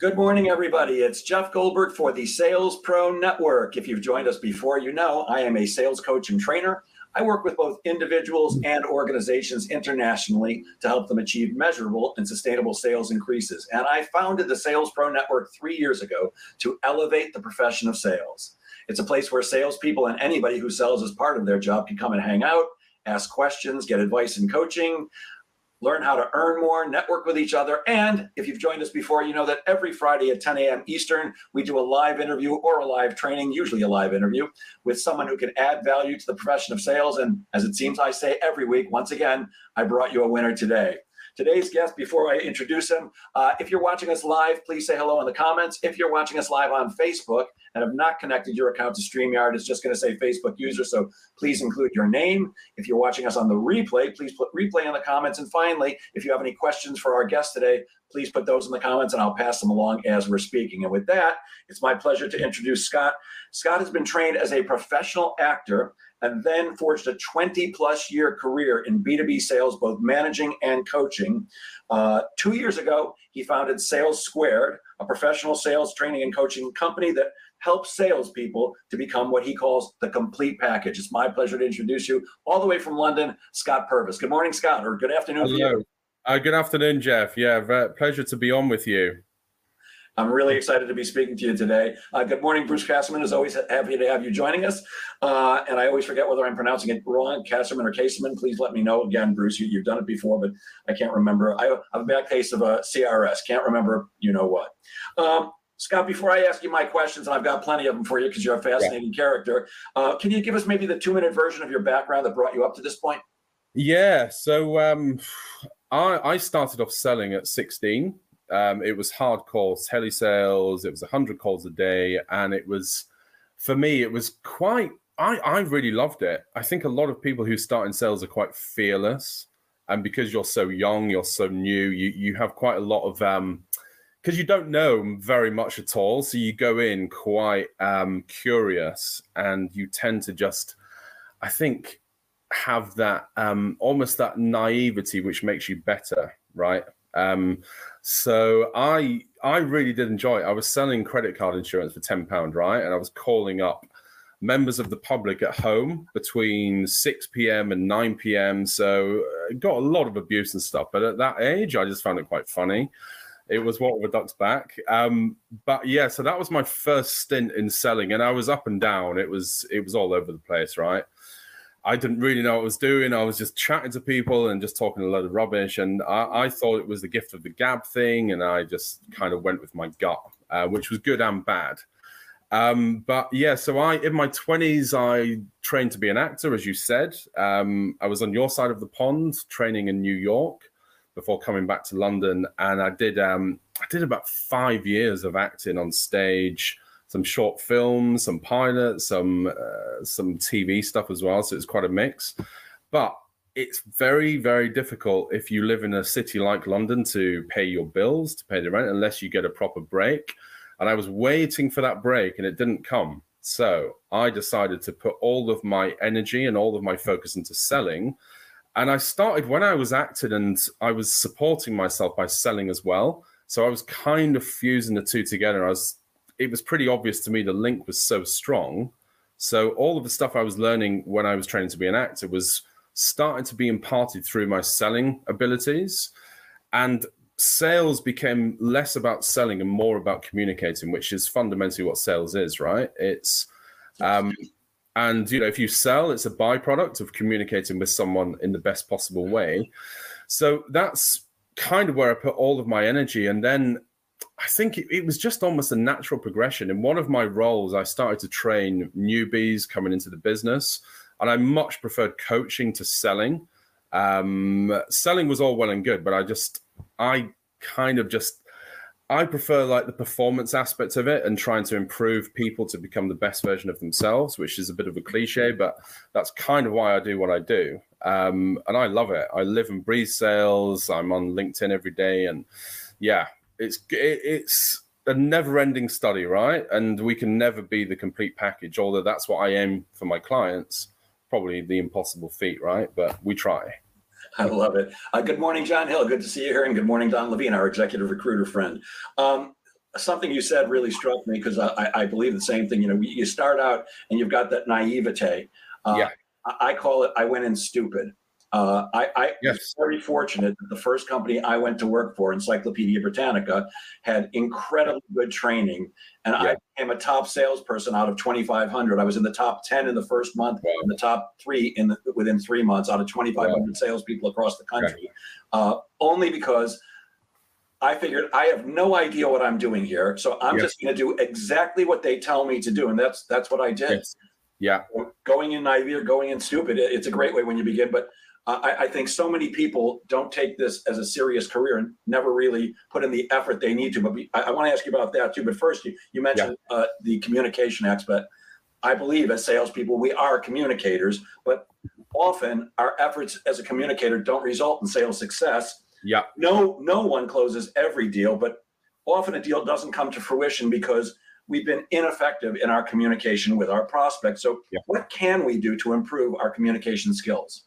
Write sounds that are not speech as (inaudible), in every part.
Good morning, everybody. It's Jeff Goldberg for the Sales Pro Network. If you've joined us before, you know I am a sales coach and trainer. I work with both individuals and organizations internationally to help them achieve measurable and sustainable sales increases. And I founded the Sales Pro Network three years ago to elevate the profession of sales. It's a place where salespeople and anybody who sells as part of their job can come and hang out, ask questions, get advice and coaching, learn how to earn more, network with each other. And if you've joined us before, you know that every Friday at 10 a.m. Eastern, we do a live interview or a live training, usually a live interview, with someone who can add value to the profession of sales. And as it seems I say every week, once again, I brought you a winner today. Today's guest, before I introduce him, uh, if you're watching us live, please say hello in the comments. If you're watching us live on Facebook and have not connected your account to StreamYard, it's just going to say Facebook user. So please include your name. If you're watching us on the replay, please put replay in the comments. And finally, if you have any questions for our guest today, please put those in the comments and I'll pass them along as we're speaking. And with that, it's my pleasure to introduce Scott. Scott has been trained as a professional actor and then forged a 20 plus year career in B2B sales, both managing and coaching. Uh, two years ago, he founded Sales Squared, a professional sales training and coaching company that helps salespeople to become what he calls the complete package. It's my pleasure to introduce you all the way from London, Scott Purves. Good morning, Scott, or good afternoon. Hello. Uh, good afternoon, Jeff. Yeah, pleasure to be on with you. I'm really excited to be speaking to you today. Uh, good morning, Bruce Casserman. As always, happy to have you joining us. Uh, and I always forget whether I'm pronouncing it wrong, Casserman or Caseman. Please let me know. Again, Bruce, you, have done it before, but I can't remember. I, have a bad case of a CRS. Can't remember you know what. Um, Scott, before I ask you my questions, and I've got plenty of them for you because you're a fascinating yeah. character, uh, can you give us maybe the two minute version of your background that brought you up to this point? Yeah. So um, I, I started off selling at 16. Um, it was hardcore telesales. It was 100 calls a day. And it was, for me, it was quite, I, I really loved it. I think a lot of people who start in sales are quite fearless. And because you're so young, you're so new, you, you have quite a lot of, um, because you don't know very much at all. So you go in quite um, curious and you tend to just, I think, have that um, almost that naivety which makes you better, right? Um, so I I really did enjoy it. I was selling credit card insurance for ten pound, right? And I was calling up members of the public at home between 6 p.m. and 9 p.m. So uh, got a lot of abuse and stuff. But at that age, I just found it quite funny. It was what with duck's back. Um, but yeah, so that was my first stint in selling, and I was up and down. It was it was all over the place, right? I didn't really know what I was doing. I was just chatting to people and just talking a lot of rubbish. And I, I thought it was the gift of the gab thing. And I just kind of went with my gut, uh, which was good and bad. Um, but yeah, so I, in my 20s, I trained to be an actor, as you said. Um, I was on your side of the pond training in New York before coming back to London. And I did, um, I did about five years of acting on stage some short films, some pilots, some uh, some TV stuff as well. So it's quite a mix. But it's very very difficult if you live in a city like London to pay your bills, to pay the rent, unless you get a proper break. And I was waiting for that break, and it didn't come. So I decided to put all of my energy and all of my focus into selling. And I started when I was acting and I was supporting myself by selling as well. So I was kind of fusing the two together. I was it was pretty obvious to me the link was so strong. So all of the stuff I was learning when I was training to be an actor was starting to be imparted through my selling abilities. And sales became less about selling and more about communicating, which is fundamentally what sales is, right? It's um, and you know, if you sell, it's a byproduct of communicating with someone in the best possible way. So that's kind of where I put all of my energy. And then I think it, it, was just almost a natural progression. In one of my roles, I started to train newbies coming into the business, and I much preferred coaching to selling. Um, selling was all well and good, but I just, I kind of just, I prefer like the performance aspect of it and trying to improve people to become the best version of themselves, which is a bit of a cliche, but that's kind of why I do what I do. Um, and I love it. I live and breathe sales. I'm on LinkedIn every day, and yeah, it's it's a never-ending study, right? And we can never be the complete package. Although that's what I aim for my clients. Probably the impossible feat, right? But we try. I love it. Uh, good morning, John Hill. Good to see you here, and good morning, Don Levine, our executive recruiter friend. Um, something you said really struck me because I, I believe the same thing. You know, you start out and you've got that naivete. Uh, yeah. I, I call it. I went in stupid. Uh, I, I Yes. was very fortunate that the first company I went to work for, Encyclopedia Britannica, had incredibly good training, and I Yeah. became a top salesperson out of 2,500. I was in the top 10 in the first month, Wow. and the top three in the, within three months out of 2,500 salespeople across the country. Uh, only because I figured I have no idea what I'm doing here, so I'm Yeah. just going to do exactly what they tell me to do, and that's that's what I did Yes. Yeah. going in naive or going in stupid it- it's a great way when you begin but I, I think so many people don't take this as a serious career and never really put in the effort they need to but we, I, I want to ask you about that too but first you, you mentioned uh, the communication expert. i believe as salespeople we are communicators but often our efforts as a communicator don't result in sales success Yeah. no no one closes every deal but often a deal doesn't come to fruition because we've been ineffective in our communication with our prospects so Yeah. what can we do to improve our communication skills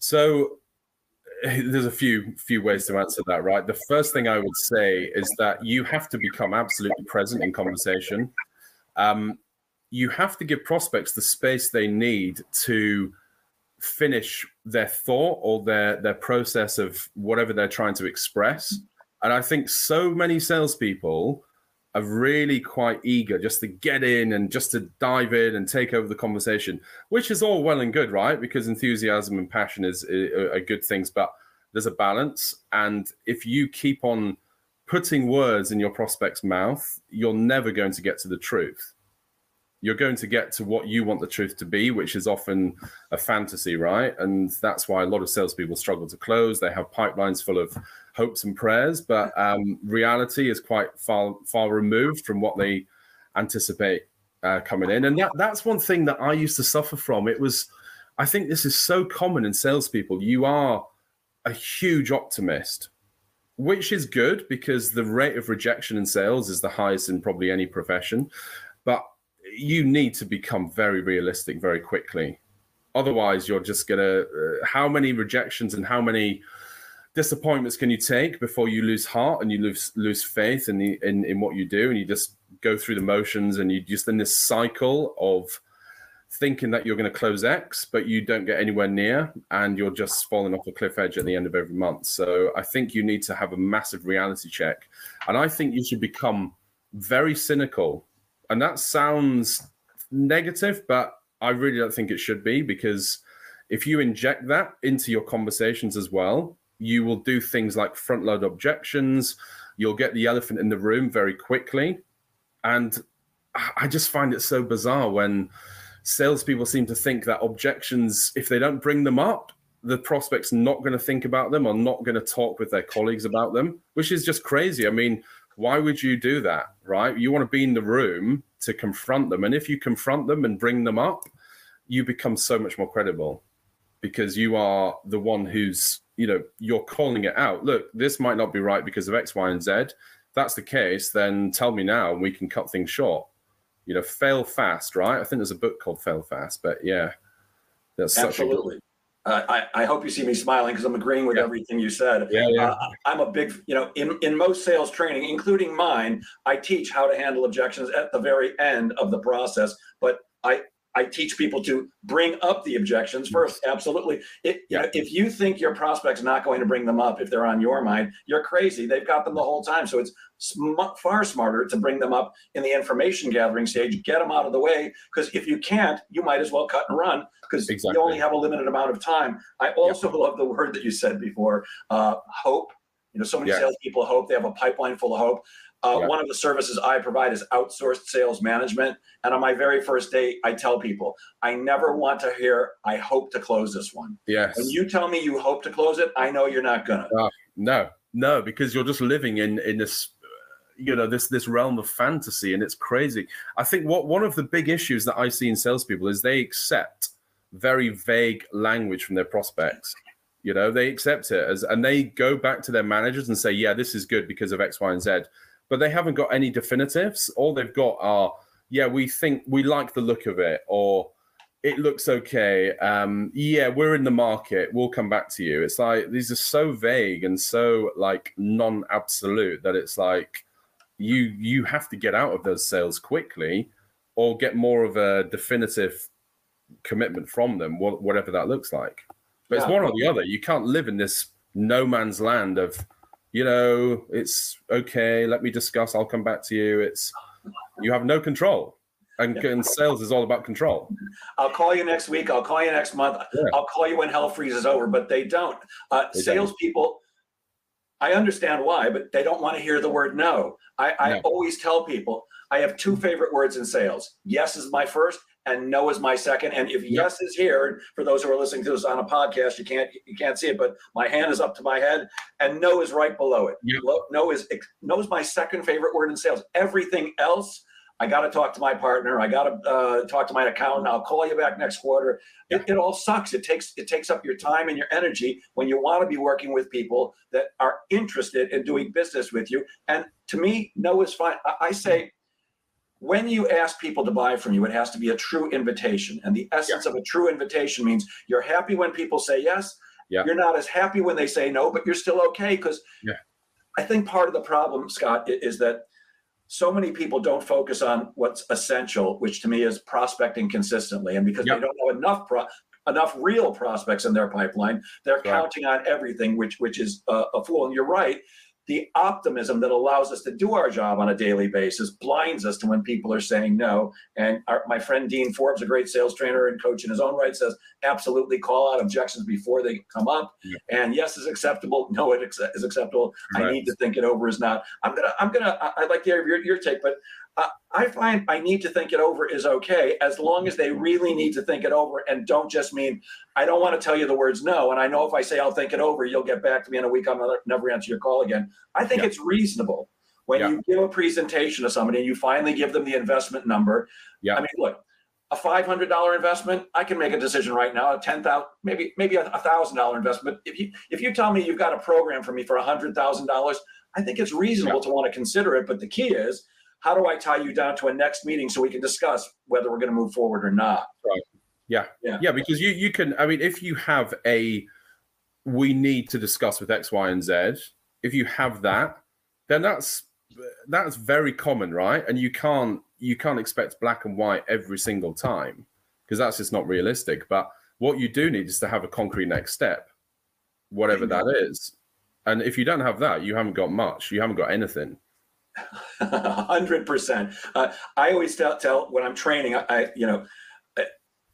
So eh, there's a few few ways to answer that, right? The first thing I would say is that you have to become absolutely present in conversation. Um, you have to give prospects the space they need to finish their thought or their their process of whatever they're trying to express. And I think so many salespeople are really quite eager just to get in and just to dive in and take over the conversation, which is all well and good, right? Because enthusiasm and passion is are, are good things, but there's a balance. And if you keep on putting words in your prospect's mouth, you're never going to get to the truth. You're going to get to what you want the truth to be, which is often a fantasy, right? And that's why a lot of salespeople struggle to close. They have pipelines full of hopes and prayers, but um, reality is quite far far removed from what they anticipate uh, coming in. And that that's one thing that I used to suffer from. It was, I think this is so common in salespeople. You are a huge optimist, which is good because the rate of rejection in sales is the highest in probably any profession. You need to become very realistic very quickly. Otherwise, you're just gonna. Uh, how many rejections and how many disappointments can you take before you lose heart and you lose lose faith in the in, in what you do and you just go through the motions and you just in this cycle of thinking that you're going to close X, but you don't get anywhere near, and you're just falling off a cliff edge at the end of every month. So I think you need to have a massive reality check, and I think you should become very cynical. And that sounds negative, but I really don't think it should be because if you inject that into your conversations as well, you will do things like front load objections. You'll get the elephant in the room very quickly. And I just find it so bizarre when salespeople seem to think that objections, if they don't bring them up, the prospect's not going to think about them or not going to talk with their colleagues about them, which is just crazy. I mean, why would you do that, right? You want to be in the room to confront them. And if you confront them and bring them up, you become so much more credible because you are the one who's, you know, you're calling it out. Look, this might not be right because of X, Y, and Z. That's the case, then tell me now and we can cut things short. You know, fail fast, right? I think there's a book called Fail Fast, but yeah, that's such a Absolutely. Uh, I, I hope you see me smiling because I'm agreeing with Yeah. everything you said. yeah, yeah, Uh, I'm a big, you know, in, in most sales training, including mine, I teach how to handle objections at the very end of the process. But I, I teach people to bring up the objections first. Absolutely. It, Yeah. if you think your prospect's not going to bring them up if they're on your mind, you're crazy. They've got them the whole time. So it's sm- far smarter to bring them up in the information gathering stage, get them out of the way. Because if you can't, you might as well cut and run because Exactly. you only have a limited amount of time. I also love the word that you said before, uh, hope. You know, so many Yeah. salespeople hope they have a pipeline full of hope. Uh, Yeah. One of the services I provide is outsourced sales management. And on my very first day, I tell people, I never want to hear, I hope to close this one. yes. When you tell me you hope to close it, I know you're not gonna. No, no, because you're just living in in this, uh, you know, this this realm of fantasy, and it's crazy. I think what one of the big issues that I see in salespeople is they accept very vague language from their prospects. You know, they accept it as, and they go back to their managers and say, "Yeah, this is good because of X, Y, and Z," but they haven't got any definitives. All they've got are, "Yeah, we think we like the look of it," or it looks okay. Um, yeah, we're in the market. We'll come back to you. It's like these are so vague and so like non-absolute that it's like you you have to get out of those sales quickly or get more of a definitive commitment from them whatever that looks like but yeah. it's one or the other you can't live in this no man's land of you know it's okay let me discuss i'll come back to you it's you have no control and, yeah. and, sales is all about control. I'll call you next week. I'll call you next month. Yeah. I'll call you when hell freezes over. But they don't. Uh, they salespeople, I understand why, but they don't want to hear the word no. I, I no. always tell people I have two favorite words in sales. Yes is my first, and no is my second. And if yes is here, for those who are listening to this on a podcast, you can't you can't see it, but my hand is up to my head, and no is right below it. Yep. No is no is my second favorite word in sales. Everything else I got to talk to my partner. I got to uh, talk to my accountant. I'll call you back next quarter. It, it, all sucks. It takes it takes up your time and your energy when you want to be working with people that are interested in doing business with you. And to me, no is fine. I, I say when you ask people to buy from you, it has to be a true invitation. And the essence yeah. of a true invitation means you're happy when people say yes. Yeah. You're not as happy when they say no, but you're still okay because yeah. I think part of the problem, Scott, is that so many people don't focus on what's essential, which to me is prospecting consistently. And because yep. they don't know enough pro- enough real prospects in their pipeline, they're right. counting on everything, which which is a, a fool. And you're right the optimism that allows us to do our job on a daily basis blinds us to when people are saying no. And our, my friend Dean Forbes, a great sales trainer and coach in his own right, says absolutely call out objections before they come up. Yeah. And yes is acceptable. No, it is acceptable. Right. I need to think it over is not. I'm gonna. I'm gonna. I'd like to hear your, your take, but I find I need to think it over is okay as long as they really need to think it over and don't just mean I don't want to tell you the words no. And I know if I say I'll think it over, you'll get back to me in a week. I'll never answer your call again. I think yeah. it's reasonable when yeah. you give a presentation to somebody and you finally give them the investment number. Yeah. I mean, look, a five hundred dollar investment, I can make a decision right now. A ten thousand, maybe maybe a thousand dollar investment. If you if you tell me you've got a program for me for a hundred thousand dollars, I think it's reasonable yeah. to want to consider it. But the key is how do I tie you down to a next meeting so we can discuss whether we're going to move forward or not? Right. Yeah. Yeah. Yeah. Because you, you can, I mean, if you have a, we need to discuss with X, Y, and Z, if you have that, then that's, that's very common, right? And you can't, you can't expect black and white every single time because that's just not realistic. But what you do need is to have a concrete next step, whatever that is. And if you don't have that, you haven't got much. You haven't got anything. Hundred percent. Uh, I always tell, tell when I'm training, I, I you know,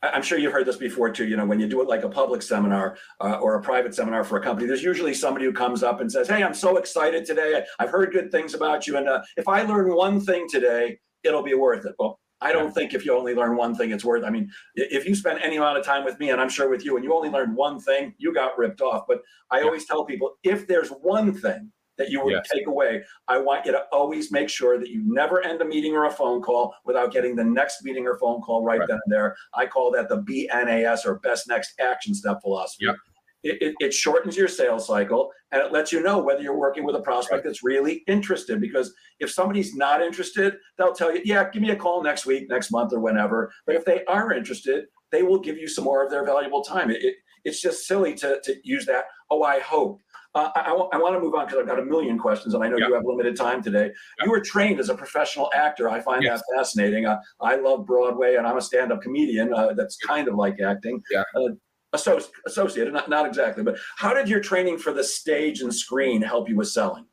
I, am sure you've heard this before too. You know, when you do it like a public seminar uh, or a private seminar for a company, there's usually somebody who comes up and says, "Hey, I'm so excited today. I, have heard good things about you, and uh, if I learn one thing today, it'll be worth it." Well, I don't think if you only learn one thing, it's worth. I mean, if you spend any amount of time with me, and I'm sure with you, and you only learned one thing, you got ripped off. But I always tell people, if there's one thing that you would yes. take away. I want you to always make sure that you never end a meeting or a phone call without getting the next meeting or phone call right, right. then and there. I call that the BNAS or best next action step philosophy. Yep. It, it, it, shortens your sales cycle and it lets you know whether you're working with a prospect right. that's really interested. Because if somebody's not interested, they'll tell you, yeah, give me a call next week, next month, or whenever. But if they are interested, they will give you some more of their valuable time. It, it's just silly to, to use that, oh, I hope. Uh, I, I, want to move on because I've got a million questions, and I know you have limited time today. You were trained as a professional actor. I find yes. that fascinating. Uh, I love Broadway, and I'm a stand-up comedian. Uh, that's kind of like acting. Yeah. Uh, associ- associated, not, not exactly. But how did your training for the stage and screen help you with selling?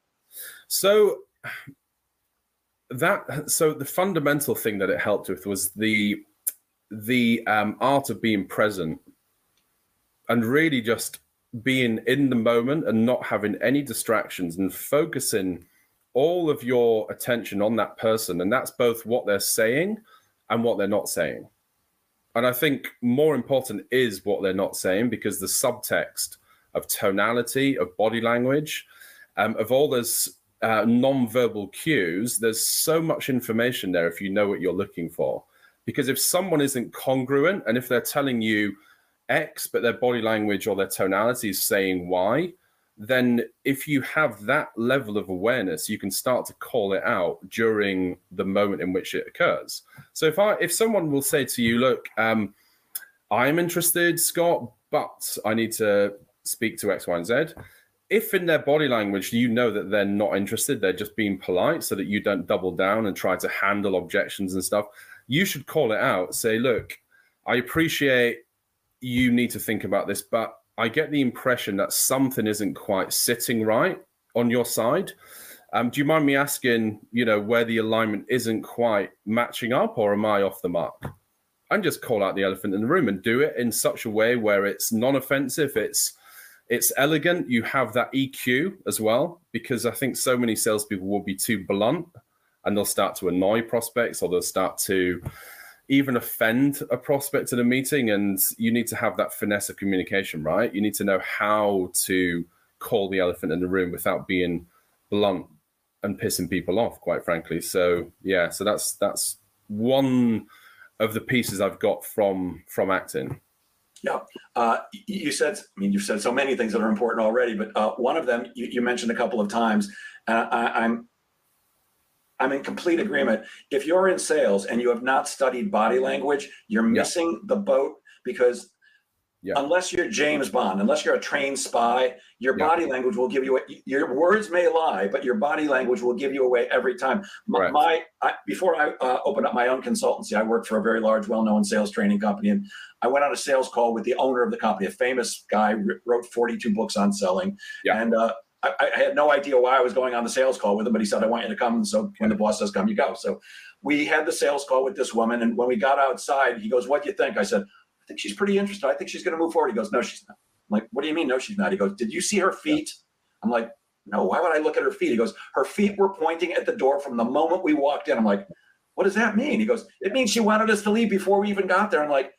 So that so the fundamental thing that it helped with was the the um, art of being present and really just being in the moment and not having any distractions and focusing all of your attention on that person. And that's both what they're saying and what they're not saying. And I think more important is what they're not saying because the subtext of tonality, of body language, um, of all those uh, non-verbal cues, there's so much information there if you know what you're looking for. Because if someone isn't congruent and if they're telling you, X, but their body language or their tonality is saying Y, then if you have that level of awareness, you can start to call it out during the moment in which it occurs. So if I if someone will say to you, look, um, I'm interested, Scott, but I need to speak to X, Y, and Z. if in their body language you know that they're not interested, they're just being polite so that you don't double down and try to handle objections and stuff, you should call it out. Say, look, I appreciate you need to think about this, but I get the impression that something isn't quite sitting right on your side. Um, do you mind me asking, you know, where the alignment isn't quite matching up, or am I off the mark? And just call out the elephant in the room and do it in such a way where it's non-offensive, it's it's elegant. You have that EQ as well, because I think so many salespeople will be too blunt and they'll start to annoy prospects or they'll start to even offend a prospect at a meeting. And you need to have that finesse of communication, right? You need to know how to call the elephant in the room without being blunt and pissing people off, quite frankly. So yeah, so that's that's one of the pieces I've got from from acting. Yeah, uh, you said. I mean, you've said so many things that are important already, but uh, one of them you, you, mentioned a couple of times. Uh, I, I'm I'm in complete agreement. If you're in sales and you have not studied body language, you're missing yeah. the boat because yeah. unless you're James Bond, unless you're a trained spy, your yeah. body language will give you away. your words may lie, but your body language will give you away every time. My, right. my I, before I uh, opened up my own consultancy, I worked for a very large, well-known sales training company, and I went on a sales call with the owner of the company, a famous guy, wrote 42 books on selling, yeah. and uh, I, I, had no idea why I was going on the sales call with him, but he said, "I want you to come." So when the boss says come, you go. So we had the sales call with this woman, and when we got outside, he goes, "What do you think?" I said I think she's pretty interested. I think she's going to move forward. He goes, no, she's not. I'm like, what do you mean? No, she's not. He goes, did you see her feet? I'm like, no, why would I look at her feet? He goes, her feet were pointing at the door from the moment we walked in. I'm like, what does that mean? He goes, it means she wanted us to leave before we even got there. I'm like,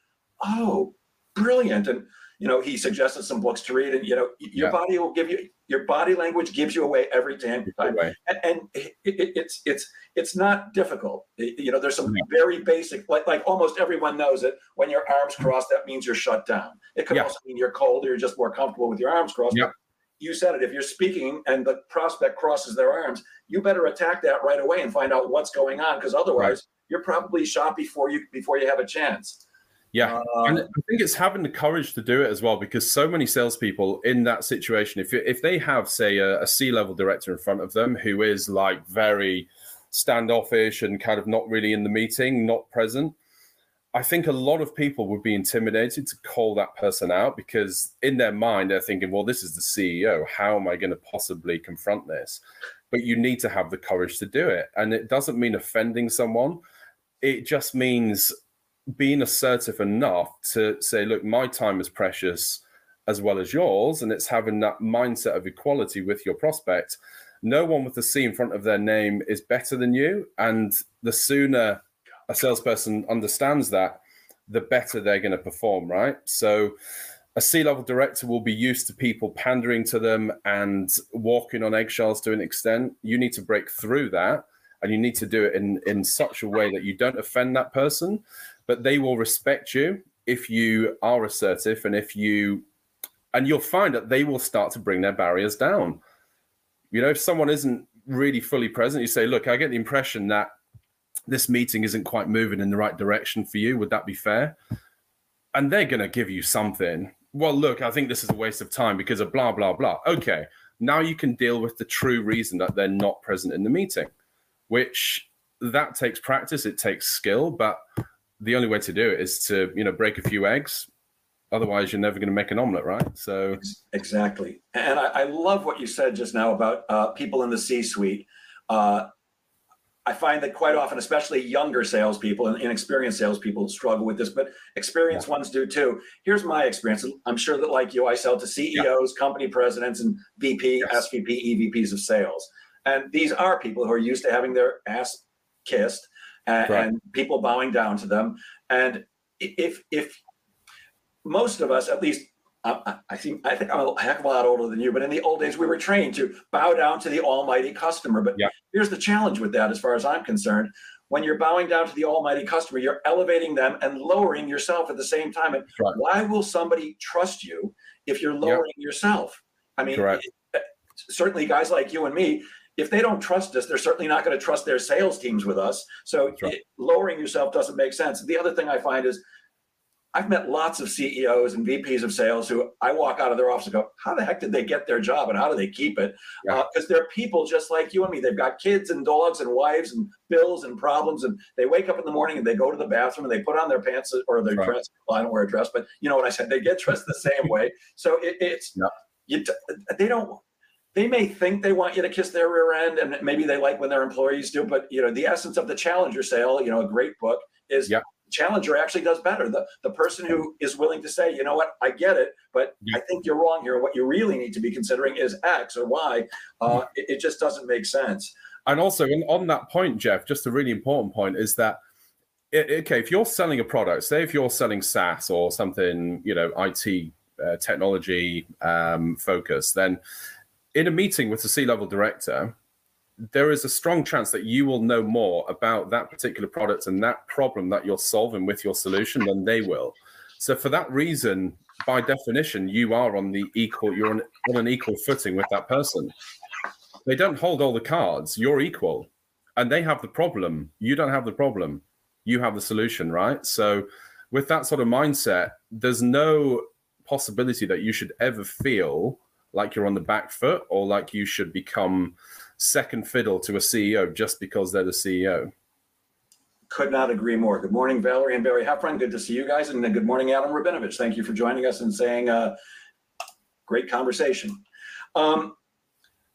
oh, brilliant. And you know, he suggested some books to read, and you know, your yeah. body will give you your body language gives you away every time. And, and it, it, it's it's it's not difficult. You know, there's some very basic, like like almost everyone knows it. When your arms crossed, that means you're shut down. It could yeah. also mean you're cold or you're just more comfortable with your arms crossed. Yeah. You said it. If you're speaking and the prospect crosses their arms, you better attack that right away and find out what's going on, because otherwise, right. you're probably shot before you before you have a chance. Yeah, um, and I think it's having the courage to do it as well because so many salespeople in that situation, if if they have say a, a C level director in front of them who is like very standoffish and kind of not really in the meeting, not present, I think a lot of people would be intimidated to call that person out because in their mind they're thinking, well, this is the CEO. How am I going to possibly confront this? But you need to have the courage to do it, and it doesn't mean offending someone. It just means being assertive enough to say, look, my time is precious as well as yours, and it's having that mindset of equality with your prospect. No one with a C in front of their name is better than you, and the sooner a salesperson understands that, the better they're going to perform, right? So, a C level director will be used to people pandering to them and walking on eggshells to an extent. You need to break through that and you need to do it in, in such a way that you don't offend that person, but they will respect you if you are assertive and if you and you'll find that they will start to bring their barriers down. You know if someone isn't really fully present you say look i get the impression that this meeting isn't quite moving in the right direction for you. Would that be fair? And they're going to give you something. Well look i think this is a waste of time because of blah blah blah. Okay now you can deal with the true reason that they're not present in the meeting which that takes practice it takes skill but the only way to do it is to you know break a few eggs otherwise you're never going to make an omelet right so exactly and i, I love what you said just now about uh, people in the c suite uh, i find that quite often especially younger salespeople and inexperienced salespeople struggle with this but experienced yeah. ones do too here's my experience i'm sure that like you i sell to ceos yeah. company presidents and vp yes. svp evps of sales and these are people who are used to having their ass kissed and, right. and people bowing down to them. And if if most of us, at least I, I, think I think I'm a heck of a lot older than you, but in the old days we were trained to bow down to the almighty customer. But yeah. here's the challenge with that, as far as I'm concerned. When you're bowing down to the almighty customer, you're elevating them and lowering yourself at the same time. And right. why will somebody trust you if you're lowering yeah. yourself? I mean, it, certainly guys like you and me, if they don't trust us, they're certainly not going to trust their sales teams with us. So right. it, lowering yourself doesn't make sense. The other thing I find is I've met lots of CEOs and VPs of sales who I walk out of their office and go, how the heck did they get their job and how do they keep it? Because yeah. uh, they're people just like you and me. They've got kids and dogs and wives and bills and problems. And they wake up in the morning and they go to the bathroom and they put on their pants or their right. dress. Well, I don't wear a dress, but you know what I said? They get dressed the same way. So it, it's, yeah. you, they don't, they may think they want you to kiss their rear end and maybe they like when their employees do, but you know, the essence of the challenger sale, you know, a great book is yeah. challenger actually does better. The the person who is willing to say, you know what, I get it, but yeah. I think you're wrong here. What you really need to be considering is X or Y. Uh, it, it, just doesn't make sense. And also, on that point, Jeff, just a really important point is that okay, if you're selling a product, say if you're selling SaaS or something, you know, IT uh, technology um, focus, then in a meeting with the C-level director, there is a strong chance that you will know more about that particular product and that problem that you're solving with your solution than they will. So for that reason, by definition, you are on the equal, you're on, on an equal footing with that person. They don't hold all the cards, you're equal. And they have the problem. You don't have the problem. You have the solution, right? So with that sort of mindset, there's no possibility that you should ever feel like you're on the back foot or like you should become second fiddle to a CEO just because they're the CEO. Could not agree more. Good morning, Valerie and Barry Heffron. Good to see you guys. And good morning, Adam Rabinovich. Thank you for joining us and saying uh, great conversation. Um,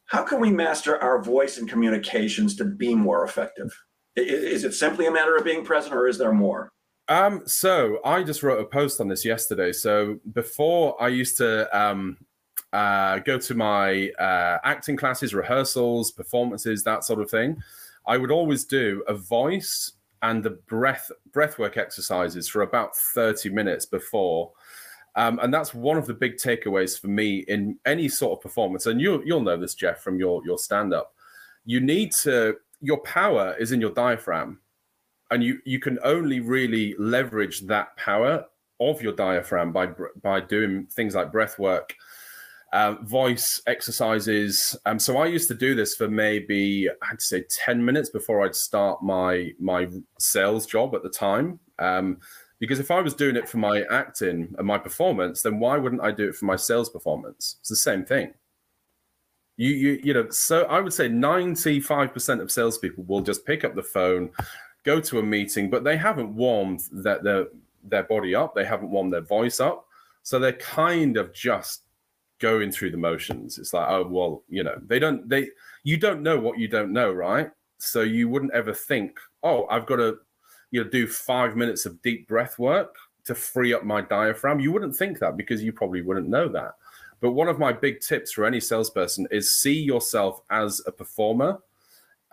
how can we master our voice and communications to be more effective? Is it simply a matter of being present or is there more? Um, so I just wrote a post on this yesterday. So before I used to um, uh, go to my uh, acting classes, rehearsals, performances, that sort of thing. I would always do a voice and the breath breathwork exercises for about 30 minutes before. Um, and that's one of the big takeaways for me in any sort of performance. And you'll you'll know this, Jeff, from your your stand up. You need to your power is in your diaphragm, and you you can only really leverage that power of your diaphragm by by doing things like breath work uh, voice exercises. Um, so I used to do this for maybe I'd say ten minutes before I'd start my my sales job at the time. Um, because if I was doing it for my acting and my performance, then why wouldn't I do it for my sales performance? It's the same thing. You you you know. So I would say ninety five percent of salespeople will just pick up the phone, go to a meeting, but they haven't warmed that their their body up. They haven't warmed their voice up. So they're kind of just going through the motions. It's like, oh well, you know, they don't they you don't know what you don't know, right? So you wouldn't ever think, oh, I've got to you know do five minutes of deep breath work to free up my diaphragm. You wouldn't think that because you probably wouldn't know that. But one of my big tips for any salesperson is see yourself as a performer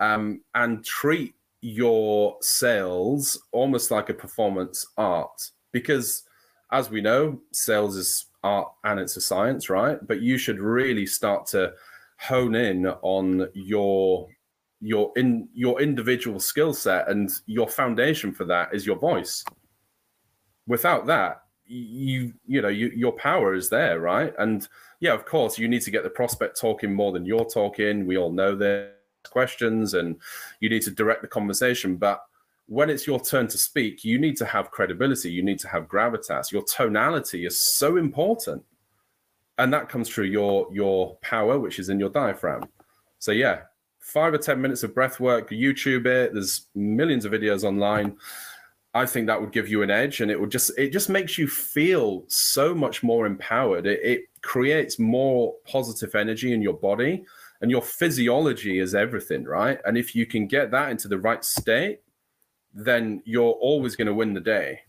um, and treat your sales almost like a performance art because as we know sales is art and it's a science, right? But you should really start to hone in on your your in your individual skill set and your foundation for that is your voice. Without that, you you know you, your power is there, right? And yeah, of course, you need to get the prospect talking more than you're talking. We all know there's questions, and you need to direct the conversation, but when it's your turn to speak, you need to have credibility. You need to have gravitas. Your tonality is so important, and that comes through your your power, which is in your diaphragm. So yeah, five or ten minutes of breath work. YouTube it. There's millions of videos online. I think that would give you an edge, and it would just it just makes you feel so much more empowered. It, it creates more positive energy in your body, and your physiology is everything, right? And if you can get that into the right state then you're always going to win the day.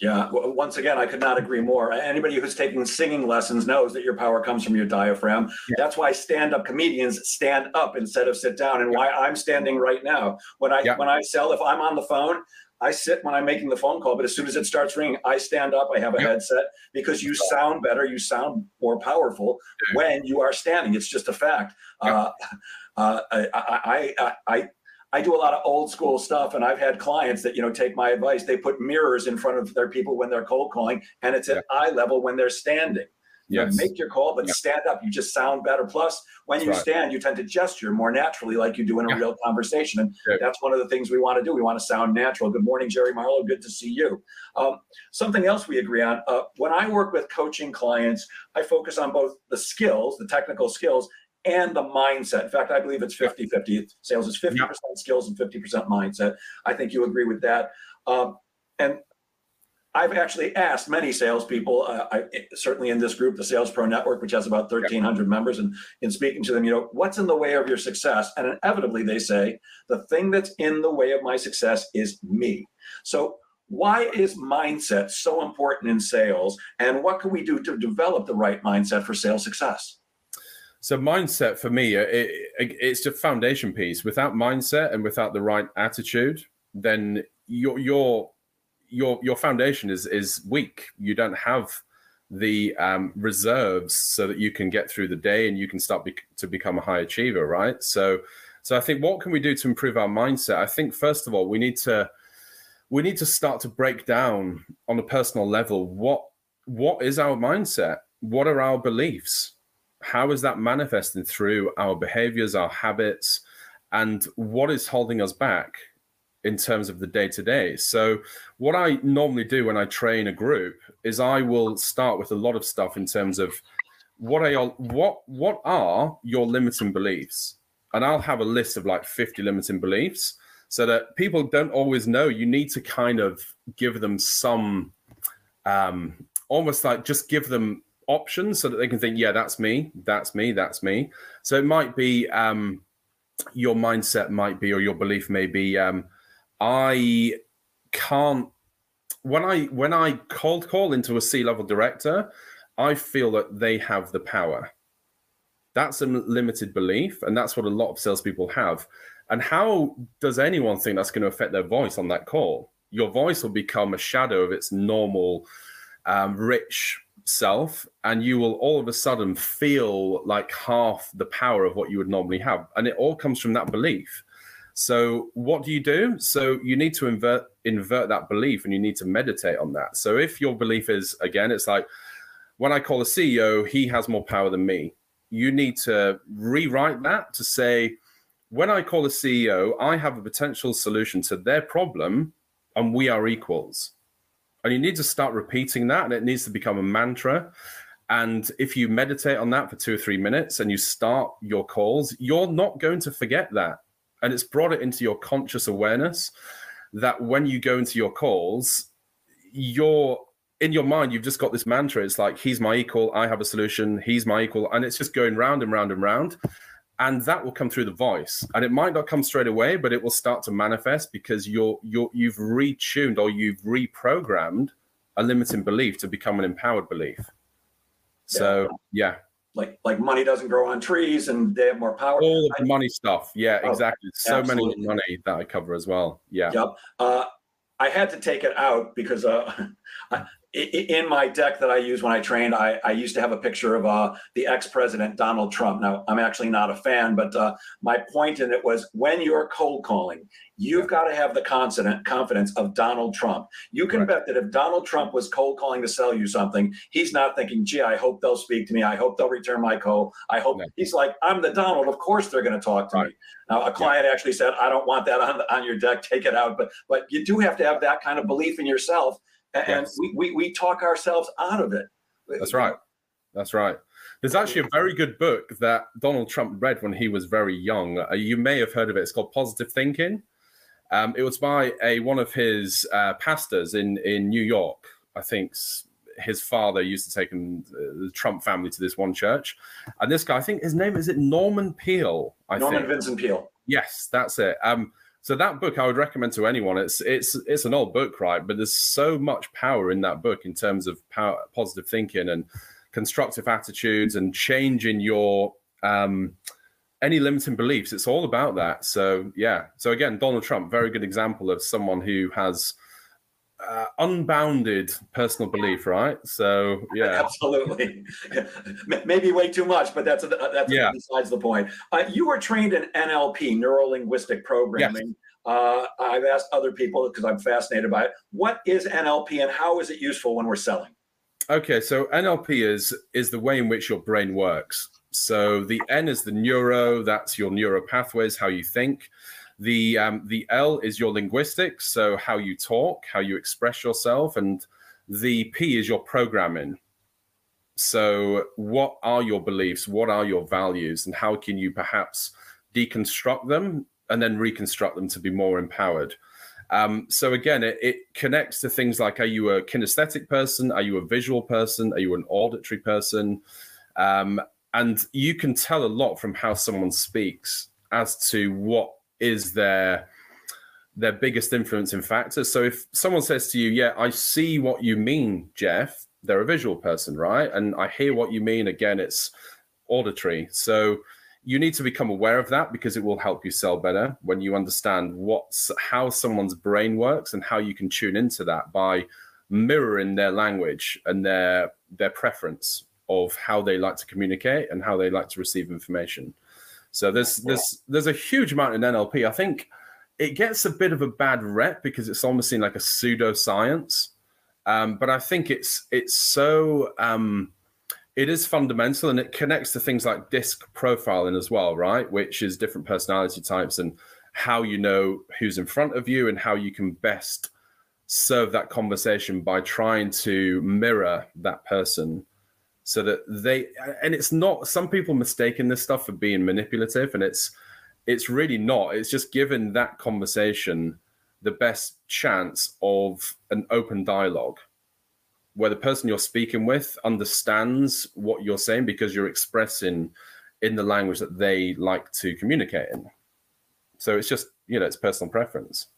Yeah, once again, I could not agree more. Anybody who's taking singing lessons knows that your power comes from your diaphragm. Yeah. That's why stand-up comedians stand up instead of sit down, and why I'm standing right now. When I yeah. when I sell, if I'm on the phone, I sit when I'm making the phone call, but as soon as it starts ringing, I stand up. I have a headset because you sound better, you sound more powerful when you are standing. It's just a fact. Uh, (laughs) uh, I, I, I, I I do a lot of old school stuff, and I've had clients that you know take my advice. They put mirrors in front of their people when they're cold calling, and it's at yeah. eye level when they're standing. You know, make your call, but Yeah. stand up. You just sound better. Plus, when That's you right. stand, you tend to gesture more naturally, like you do in a Yeah. real conversation. And Yeah. that's one of the things we want to do. We want to sound natural. Good morning, Jerry Marlowe. Good to see you. Um, something else we agree on. Uh, when I work with coaching clients, I focus on both the skills, the technical skills, and the mindset. In fact, I believe it's 50 50. Sales is 50% skills and 50% mindset. I think you agree with that. Um, and I've actually asked many salespeople, uh, I, certainly in this group, the Sales Pro Network, which has about 1,300 members, and in speaking to them, you know, what's in the way of your success? And inevitably they say, the thing that's in the way of my success is me. So, why is mindset so important in sales? And what can we do to develop the right mindset for sales success? So mindset for me, uh, it, it, it's a foundation piece. Without mindset and without the right attitude, then your your your your foundation is is weak. You don't have the um, reserves so that you can get through the day and you can start be- to become a high achiever, right? So, so I think what can we do to improve our mindset? I think first of all we need to we need to start to break down on a personal level what what is our mindset what are our beliefs how is that manifesting through our behaviors our habits and what is holding us back in terms of the day to day so what i normally do when i train a group is i will start with a lot of stuff in terms of what are your, what what are your limiting beliefs? And i'll have a list of like 50 limiting beliefs so that people don't always know. You need to kind of give them some um almost like just give them options so that they can think yeah that's me that's me that's me. So it might be um your mindset might be or your belief may be um i can't when i when i cold call into a c level director i feel that they have the power. That's a limited belief and that's what a lot of salespeople have. And how does anyone think that's going to affect their voice on that call? Your voice will become a shadow of its normal, um, rich self, and you will all of a sudden feel like half the power of what you would normally have. And it all comes from that belief. So, what do you do? So, you need to invert invert that belief, and you need to meditate on that. So, if your belief is again, it's like when I call a CEO, he has more power than me. You need to rewrite that to say when I call a CEO, I have a potential solution to their problem and we are equals. And you need to start repeating that and it needs to become a mantra. And if you meditate on that for two or three minutes and you start your calls, you're not going to forget that. And it's brought it into your conscious awareness that when you go into your calls, you're in your mind, you've just got this mantra. It's like, he's my equal, I have a solution, he's my equal. And it's just going round and round and round and that will come through the voice. And it might not come straight away but it will start to manifest because you're you're you've retuned or you've reprogrammed a limiting belief to become an empowered belief. So yeah. Like like money doesn't grow on trees and they have more power. all the money stuff. Yeah Oh, exactly. So many money that i cover as well. Yeah. Yep. Uh, I had to take it out because uh, (laughs) i- in my deck that I use when I trained, I, I used to have a picture of uh, the ex-president Donald Trump. Now, I'm actually not a fan, but uh, my point in it was when you're cold calling, you've got to have the confident confidence of Donald Trump. You can Right. bet that if Donald Trump was cold calling to sell you something, he's not thinking, "Gee, I hope they'll speak to me. I hope they'll return my call. I hope." No. He's like, "I'm the Donald. Of course they're going to talk to Right. me." Now, a client actually said, "I don't want that on on your deck. Take it out." But but you do have to have that kind of belief in yourself, and Yes. we, we we talk ourselves out of it. That's right. That's right. There's actually a very good book that Donald Trump read when he was very young. Uh, you may have heard of it. It's called Positive Thinking. Um, it was by a one of his uh, pastors in in New York. I think his father used to take him, uh, the Trump family to this one church, and this guy, I think his name is it Norman Peale. I Norman think. Vincent Peale. Yes, that's it. Um, so that book I would recommend to anyone. It's it's it's an old book, right? But there's so much power in that book in terms of power, positive thinking and constructive attitudes and changing your um, any limiting beliefs. It's all about that. So yeah. So again, Donald Trump, very good example of someone who has uh, unbounded personal belief, right? So (laughs) yeah, Absolutely. (laughs) Maybe way too much, but that's a, that's Yeah. besides the point. Uh, you were trained in NLP, neuro linguistic programming. Uh, I've asked other people because I'm fascinated by it. What is NLP and how is it useful when we're selling? Okay, so NLP is is the way in which your brain works. So the N is the neuro, that's your neural pathways, how you think. The um, the L is your linguistics, so how you talk, how you express yourself, and the P is your programming. So what are your beliefs? What are your values, and how can you perhaps deconstruct them and then reconstruct them to be more empowered? Um, so again, it, it, connects to things like: Are you a kinesthetic person? Are you a visual person? Are you an auditory person? Um, and you can tell a lot from how someone speaks as to what is their their biggest influencing factor. So if someone says to you, "Yeah, I see what you mean, Jeff," they're a visual person, right? And I hear what you mean. Again, it's auditory. So you need to become aware of that because it will help you sell better when you understand what's how someone's brain works and how you can tune into that by mirroring their language and their their preference of how they like to communicate and how they like to receive information. So there's there's there's a huge amount in NLP. I think it gets a bit of a bad rep because it's almost seen like a pseudoscience. Um, but I think it's it's so um, it is fundamental and it connects to things like disc profiling as well, right? Which is different personality types and how you know who's in front of you and how you can best serve that conversation by trying to mirror that person so that they and it's not some people mistaken this stuff for being manipulative and it's it's really not it's just given that conversation the best chance of an open dialogue where the person you're speaking with understands what you're saying because you're expressing in the language that they like to communicate in. So it's just, you know, it's personal preference.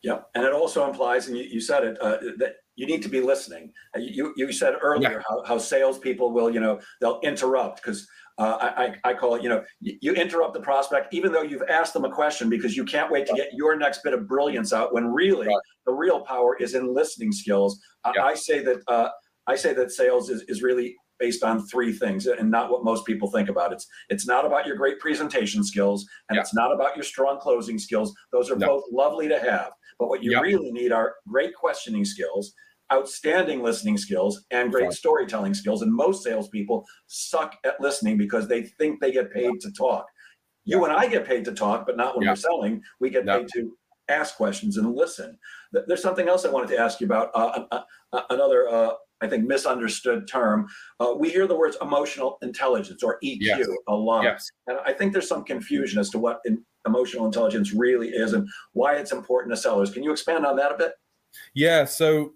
Yeah. And it also implies, and you, you said it, uh, that you need to be listening. You, you said earlier yeah. how, how salespeople will, you know, they'll interrupt because uh, I, I call it, you know, you interrupt the prospect even though you've asked them a question because you can't wait to get your next bit of brilliance out. When really right. the real power is in listening skills. Yeah. I, say that uh, I say that sales is, is really based on three things and not what most people think about. It's it's not about your great presentation skills and yeah. it's not about your strong closing skills. Those are no. both lovely to have. But what you really need are great questioning skills outstanding listening skills and great storytelling skills. And most salespeople suck at listening because they think they get paid to talk. You and I get paid to talk, but not when we're selling. We get paid to ask questions and listen. There's something else I wanted to ask you about. Uh, uh, uh, another, uh, I think, misunderstood term. Uh, we hear the words emotional intelligence or EQ yes. a lot. Yes. And I think there's some confusion as to what in, emotional intelligence really is and why it's important to sellers. Can you expand on that a bit? Yeah. So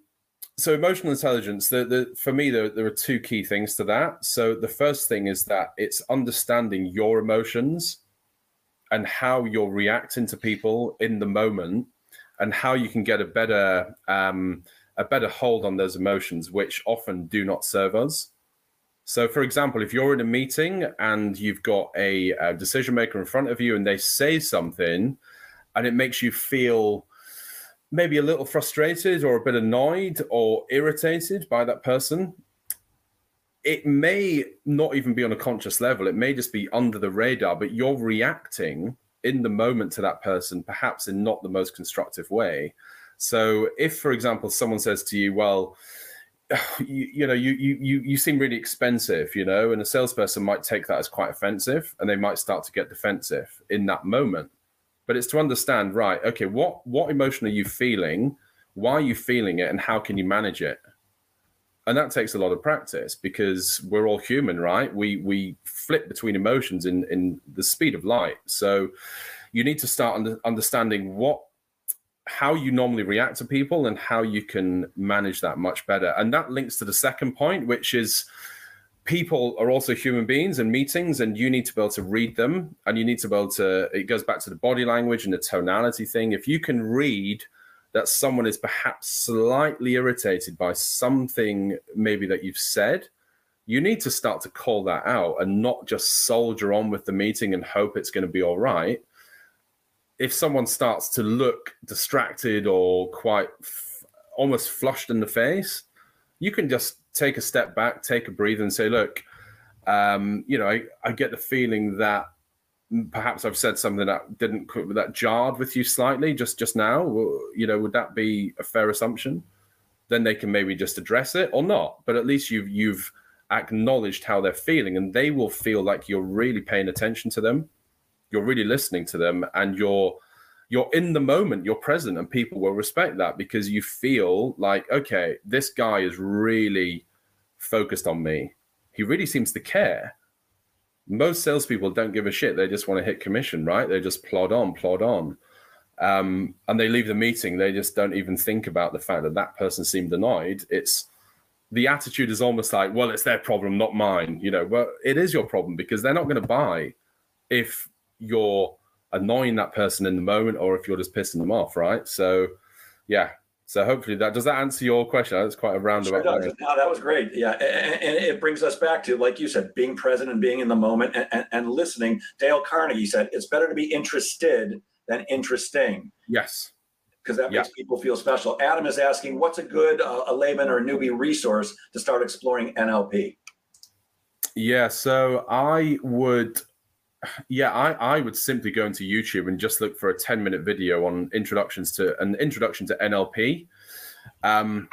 so emotional intelligence the, the, for me there, there are two key things to that. So the first thing is that it's understanding your emotions and how you're reacting to people in the moment and how you can get a better um, a better hold on those emotions which often do not serve us. So for example if you're in a meeting and you've got a, a decision maker in front of you and they say something and it makes you feel maybe a little frustrated or a bit annoyed or irritated by that person, it may not even be on a conscious level. It may just be under the radar, but you're reacting in the moment to that person, perhaps in not the most constructive way. So, if, for example, someone says to you, "Well," (sighs) you, you, know, you you you seem really expensive, you know, and a salesperson might take that as quite offensive, and they might start to get defensive in that moment but it's to understand right okay what what emotion are you feeling? Why are you feeling it? And how can you manage it? And that takes a lot of practice because we're all human right? We we flip between emotions in in the speed of light. So you need to start under, understanding what how you normally react to people and how you can manage that much better. And that links to the second point which is people are also human beings and meetings and you need to be able to read them and you need to be able to it goes back to the body language and the tonality thing. If you can read that someone is perhaps slightly irritated by something maybe that you've said you need to start to call that out and not just soldier on with the meeting and hope it's going to be all right. If someone starts to look distracted or quite f- almost flushed in the face you can just take a step back, take a breathe, and say, look, um, you know, I, I get the feeling that perhaps I've said something that didn't that jarred with you slightly just just now. You know, would that be a fair assumption? then they can maybe just address it or not. But at least you've you've acknowledged how they're feeling, and they will feel like you're really paying attention to them, you're really listening to them, and you're you're in the moment, you're present, and people will respect that because you feel like, okay, this guy is really focused on me. He really seems to care. Most salespeople don't give a shit. They just want to hit commission, right? They just plod on, plod on. Um, and they leave the meeting. They just don't even think about the fact that that person seemed annoyed. It's the attitude is almost like, well, it's their problem, not mine. You know, well, it is your problem because they're not going to buy if you're annoying that person in the moment or if you're just pissing them off, right? So, yeah. So hopefully that does that answer your question. That's quite a roundabout. Sure. No, that was great. Yeah, and, and, it brings us back to, like you said, being present and being in the moment and, and, and listening. Dale Carnegie said, "It's better to be interested than interesting." Yes because that makes people feel special. Adam is asking, what's a good uh, a layman or a newbie resource to start exploring NLP? Yeah, so I would, yeah, I, I would simply go into YouTube and just look for a 10 minute video on introductions to an introduction to NLP. Um,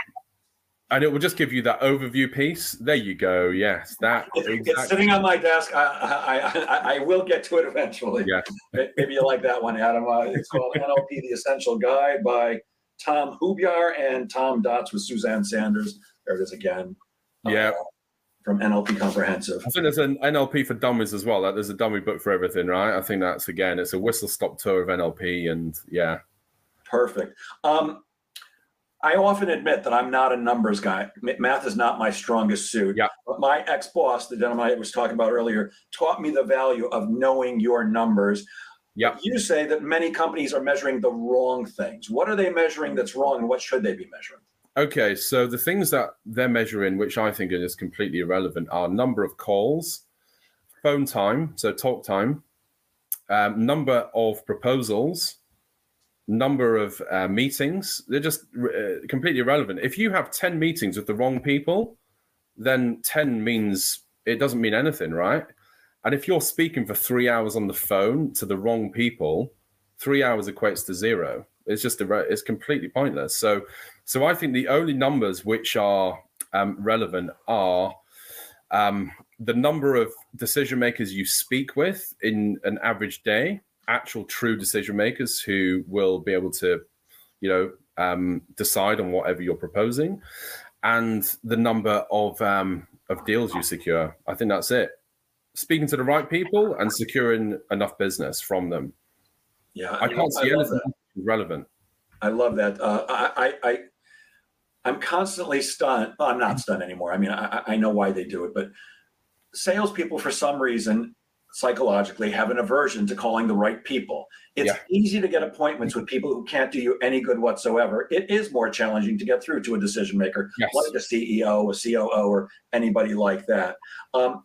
and it will just give you that overview piece. There you go. Yes, that. It's, exactly. it's sitting on my desk. I, I, I, I, will get to it eventually. Yeah. Maybe you like that one, Adam. Uh, it's called NLP: The Essential Guide by Tom Hoobyar and Tom Dotz with Suzanne Sanders. There it is again. Yeah. Uh, from NLP Comprehensive. I think there's an NLP for dummies as well. Like, There's a dummy book for everything, right? I think that's again, it's a whistle stop tour of NLP, and yeah. Perfect. Um, I often admit that I'm not a numbers guy. Math is not my strongest suit. Yeah. But my ex boss, the gentleman I was talking about earlier, taught me the value of knowing your numbers. Yeah. You say that many companies are measuring the wrong things. What are they measuring that's wrong, and what should they be measuring? Okay, so the things that they're measuring, which I think is completely irrelevant, are number of calls, phone time, so talk time, um, number of proposals, number of uh, meetings. They're just uh, completely irrelevant. If you have 10 meetings with the wrong people, then 10 means it doesn't mean anything, right? And if you're speaking for three hours on the phone to the wrong people, three hours equates to zero. It's just a, it's completely pointless. So, so I think the only numbers which are um, relevant are um, the number of decision makers you speak with in an average day, actual true decision makers who will be able to, you know, um, decide on whatever you're proposing, and the number of um, of deals you secure. I think that's it. Speaking to the right people and securing enough business from them. Yeah, I can't see anything relevant. I love that. Uh, I, I, I, am constantly stunned. Well, I'm not stunned anymore. I mean, I, I know why they do it, but salespeople, for some reason, psychologically have an aversion to calling the right people. It's yeah. easy to get appointments with people who can't do you any good whatsoever. It is more challenging to get through to a decision maker, yes. like a CEO, a COO, or anybody like that. Um,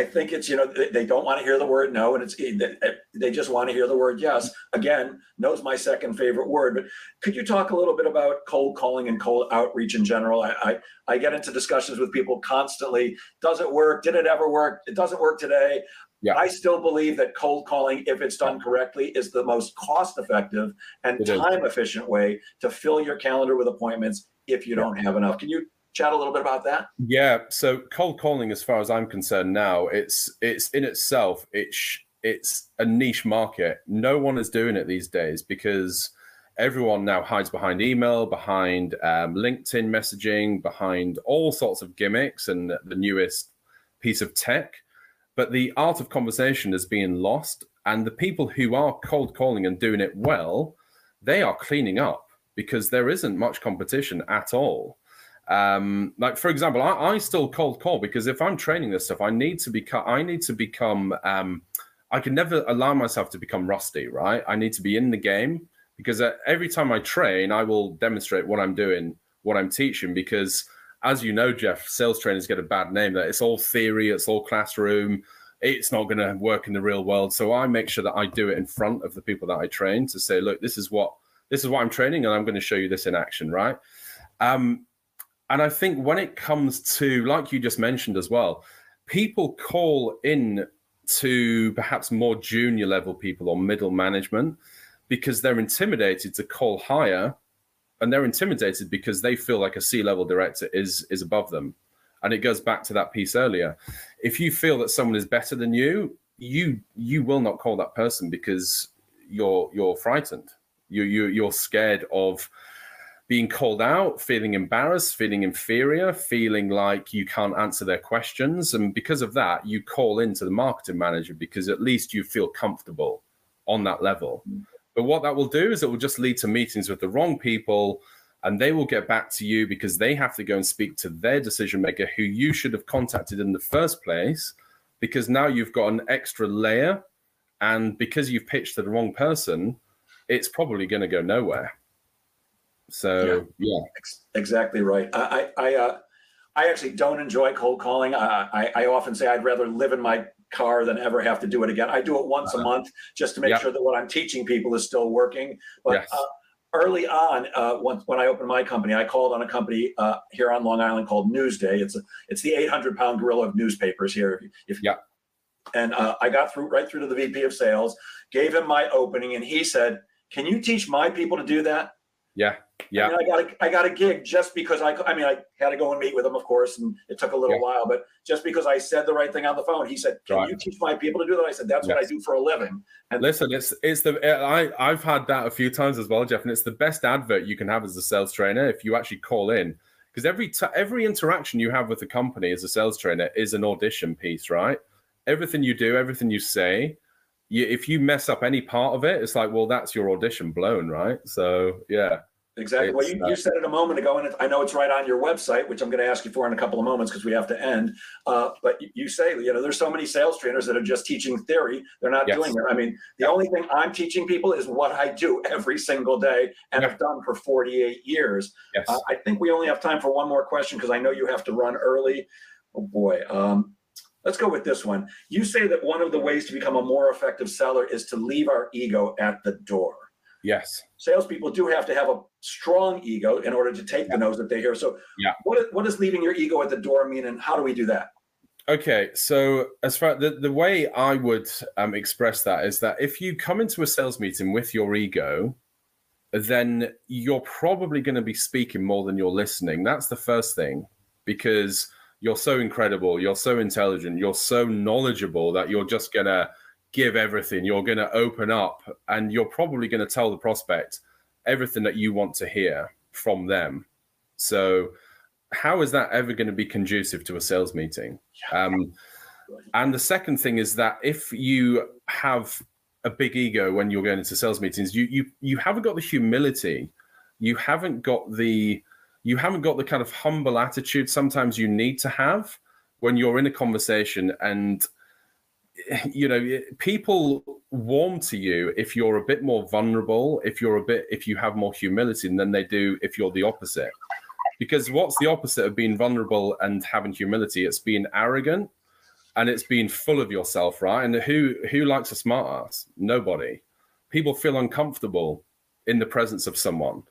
I think it's you know they don't want to hear the word no, and it's eh, eh, they just want to hear the word yes. Again, no's my second favorite word. But could you talk a little bit about cold calling and cold outreach in general? I I, I get into discussions with people constantly. Does it work? Did it ever work? It doesn't work today. Yeah. I still believe that cold calling, if it's done correctly, is the most cost effective and time efficient way to fill your calendar with appointments if you don't have enough. Can you chat a little bit about that? Yeah. So cold calling, as far as I'm concerned now, it's it's in itself it's it's a niche market. No one is doing it these days because everyone now hides behind email, behind um, LinkedIn messaging, behind all sorts of gimmicks and the newest piece of tech. But the art of conversation is being lost, and the people who are cold calling and doing it well, they are cleaning up because there isn't much competition at all. Um, like for example, I, I, still cold call because if I'm training this stuff, I need to become. I need to become. Um, I can never allow myself to become rusty, right? I need to be in the game because uh, every time I train, I will demonstrate what I'm doing, what I'm teaching. Because as you know, Jeff, sales trainers get a bad name that it's all theory, it's all classroom, it's not going to work in the real world. So I make sure that I do it in front of the people that I train to say, look, this is what this is what I'm training, and I'm going to show you this in action, right? Um, and I think when it comes to, like you just mentioned as well, people call in to perhaps more junior level people or middle management because they're intimidated to call higher and they're intimidated because they feel like a C-level director is is above them. And it goes back to that piece earlier. If you feel that someone is better than you, you you will not call that person because you're you're frightened. You you you're scared of being called out, feeling embarrassed, feeling inferior, feeling like you can't answer their questions. And because of that, you call into the marketing manager because at least you feel comfortable on that level. But what that will do is it will just lead to meetings with the wrong people and they will get back to you because they have to go and speak to their decision maker who you should have contacted in the first place because now you've got an extra layer and because you've pitched to the wrong person it's probably going to go nowhere so yeah, yeah. exactly right. I I uh, I actually don't enjoy cold calling. I, I, I often say I'd rather live in my car than ever have to do it again. I do it once uh-huh. a month just to make yep. sure that what I'm teaching people is still working. But yes. uh, early on, uh, when, when I opened my company, I called on a company uh, here on Long Island called Newsday. It's a, it's the 800 pound gorilla of newspapers here. If, if yeah. And uh, I got through right through to the VP of Sales, gave him my opening, and he said, "Can you teach my people to do that?" Yeah. Yeah. I, mean, I got a, I got a gig just because I, I mean, I had to go and meet with him, of course, and it took a little yeah. while, but just because I said the right thing on the phone, he said, "Can right. you teach my people to do that?" I said, "That's yes. what I do for a living." And listen, it's it's the eh, I I've had that a few times as well, Jeff, and it's the best advert you can have as a sales trainer if you actually call in, because every t- every interaction you have with the company as a sales trainer is an audition piece, right? Everything you do, everything you say, you, if you mess up any part of it, it's like, well, that's your audition blown, right? So yeah. Exactly. Well, you, you, said it a moment ago, and I know it's right on your website, which I'm going to ask you for in a couple of moments because we have to end. Uh, but you say, you know, there's so many sales trainers that are just teaching theory; they're not yes. doing it. I mean, the only thing I'm teaching people is what I do every single day, and I've done for 48 years. Yes. Uh, I think we only have time for one more question because I know you have to run early. Oh boy. Um, let's go with this one. You say that one of the ways to become a more effective seller is to leave our ego at the door. Yes. Salespeople do have to have a strong ego in order to take yeah. the no's that they hear. So, yeah. what, what does leaving your ego at the door mean, and how do we do that? Okay, so as far the, the way I would um, express that is that if you come into a sales meeting with your ego, then you're probably going to be speaking more than you're listening. That's the first thing, because you're so incredible, you're so intelligent, you're so knowledgeable that you're just going to give everything. You're going to open up and you're probably going to tell the prospect everything that you want to hear from them. So, how is that ever going to be conducive to a sales meeting? Um, and the second thing is that if you have a big ego when you're going into sales meetings, you you you haven't got the humility, you haven't got the you haven't got the kind of humble attitude sometimes you need to have when you're in a conversation and you know people warm to you if you're a bit more vulnerable if you're a bit if you have more humility than they do if you're the opposite. Because what's the opposite of being vulnerable and having humility? It's being arrogant and it's being full of yourself right? And who who likes a smart ass? Nobody. People feel uncomfortable in the presence of someone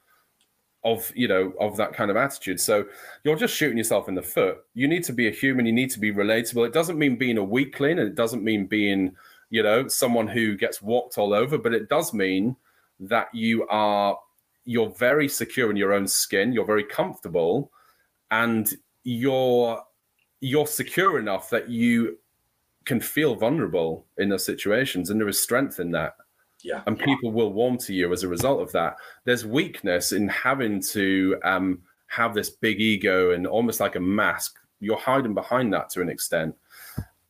of you know of that kind of attitude. So you're just shooting yourself in the foot. You need to be a human. You need to be relatable. It doesn't mean being a weakling. And it doesn't mean being you know someone who gets walked all over but it does mean that you are you're very secure in your own skin. You're very comfortable and you're you're secure enough that you can feel vulnerable in those situations. And there is strength in that yeah. And people will warm to you as a result of that. There's weakness in having to um, have this big ego and almost like a mask. You're hiding behind that to an extent.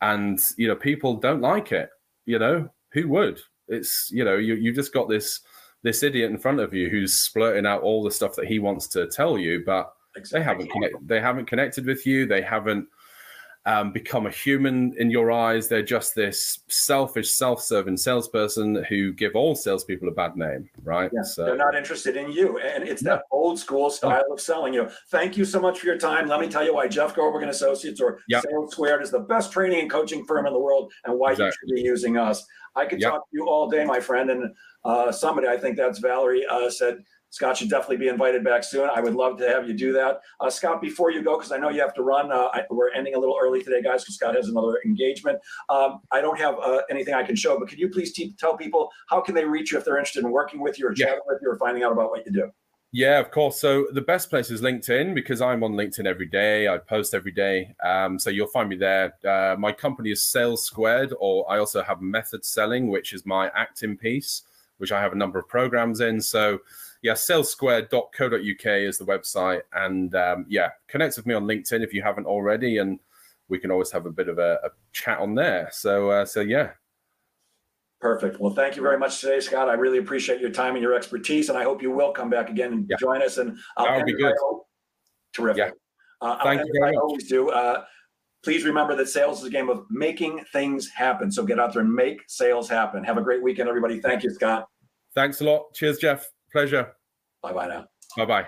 And, you know, people don't like it. You know, who would? It's, you know, you, you just got this this idiot in front of you who's splurting out all the stuff that he wants to tell you, but exactly. they haven't connected they haven't connected with you. They haven't um, become a human in your eyes. They're just this selfish, self-serving salesperson who give all salespeople a bad name, right? Yeah, so, they're not interested in you, and it's that old school style of selling. You know, thank you so much for your time. Let me tell you why Jeff Goldberg and Associates or yep. Sales Squared is the best training and coaching firm in the world, and why exactly. you should be using us. I could yep. talk to you all day, my friend, and uh, somebody I think that's Valerie uh, said Scott should definitely be invited back soon. I would love to have you do that. Uh, Scott, before you go, because I know you have to run, uh, I, we're ending a little early today, guys, because Scott has another engagement. Um, I don't have uh, anything I can show, but can you please te- tell people how can they reach you if they're interested in working with you or chatting yeah. with you or finding out about what you do? Yeah, of course. So the best place is LinkedIn because I'm on LinkedIn every day. I post every day. Um, so you'll find me there. Uh, my company is Sales Squared, or I also have Method Selling, which is my acting piece, which I have a number of programs in. So yeah, salessquared.co.uk is the website. And um, yeah, connect with me on LinkedIn if you haven't already. And we can always have a bit of a, a chat on there. So, uh, so yeah, Perfect. Well, thank you very much today, Scott. I really appreciate your time and your expertise, and I hope you will come back again and Yeah. join us. And I'll That would be good. al- Terrific. Yeah. Uh, Thank you very I always do. Uh, please remember that sales is a game of making things happen. So get out there and make sales happen. Have a great weekend, everybody. Thank you, Scott. thanks a lot. Cheers, Jeff. Pleasure. Bye bye now. Bye bye.